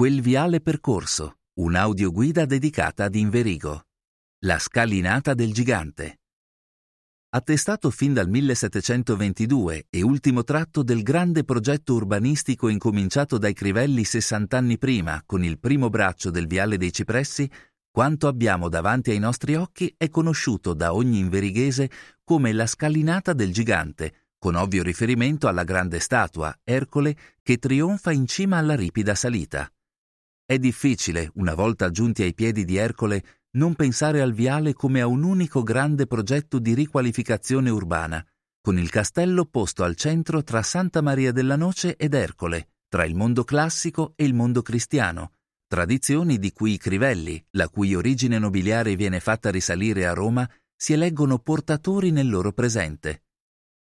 Quel viale percorso, un'audioguida dedicata ad Inverigo. La scalinata del gigante. Attestato fin dal 1722 e ultimo tratto del grande progetto urbanistico incominciato dai Crivelli 60 anni prima con il primo braccio del Viale dei Cipressi, quanto abbiamo davanti ai nostri occhi è conosciuto da ogni inverighese come la scalinata del gigante, con ovvio riferimento alla grande statua, Ercole, che trionfa in cima alla ripida salita. È difficile, una volta giunti ai piedi di Ercole, non pensare al viale come a un unico grande progetto di riqualificazione urbana, con il castello posto al centro tra Santa Maria della Noce ed Ercole, tra il mondo classico e il mondo cristiano, tradizioni di cui i Crivelli, la cui origine nobiliare viene fatta risalire a Roma, si eleggono portatori nel loro presente.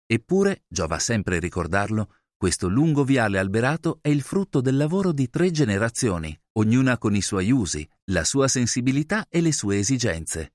Eppure, giova sempre ricordarlo, questo lungo viale alberato è il frutto del lavoro di tre generazioni, ognuna con i suoi usi, la sua sensibilità e le sue esigenze.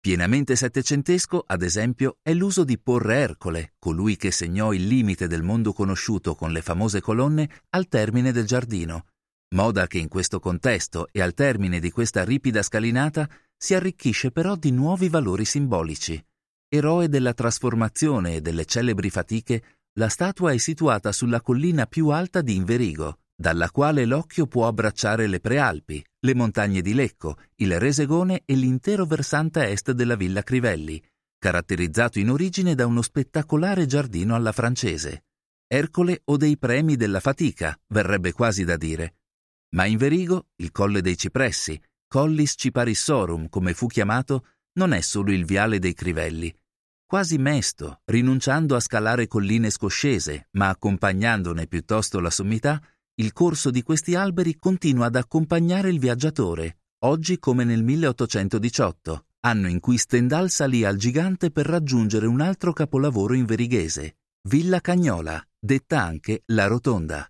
Pienamente settecentesco, ad esempio, è l'uso di porre Ercole, colui che segnò il limite del mondo conosciuto con le famose colonne, al termine del giardino, moda che in questo contesto e al termine di questa ripida scalinata si arricchisce però di nuovi valori simbolici. Eroe della trasformazione e delle celebri fatiche, la statua è situata sulla collina più alta di Inverigo, dalla quale l'occhio può abbracciare le Prealpi, le montagne di Lecco, il Resegone e l'intero versante est della Villa Crivelli, caratterizzato in origine da uno spettacolare giardino alla francese. Ercole o dei premi della fatica, verrebbe quasi da dire. Ma Inverigo, il Colle dei Cipressi, Collis Ciparissorum, come fu chiamato, non è solo il viale dei Crivelli, quasi mesto, rinunciando a scalare colline scoscese, ma accompagnandone piuttosto la sommità, il corso di questi alberi continua ad accompagnare il viaggiatore, oggi come nel 1818, anno in cui Stendhal salì al gigante per raggiungere un altro capolavoro in verighese, Villa Cagnola, detta anche La Rotonda.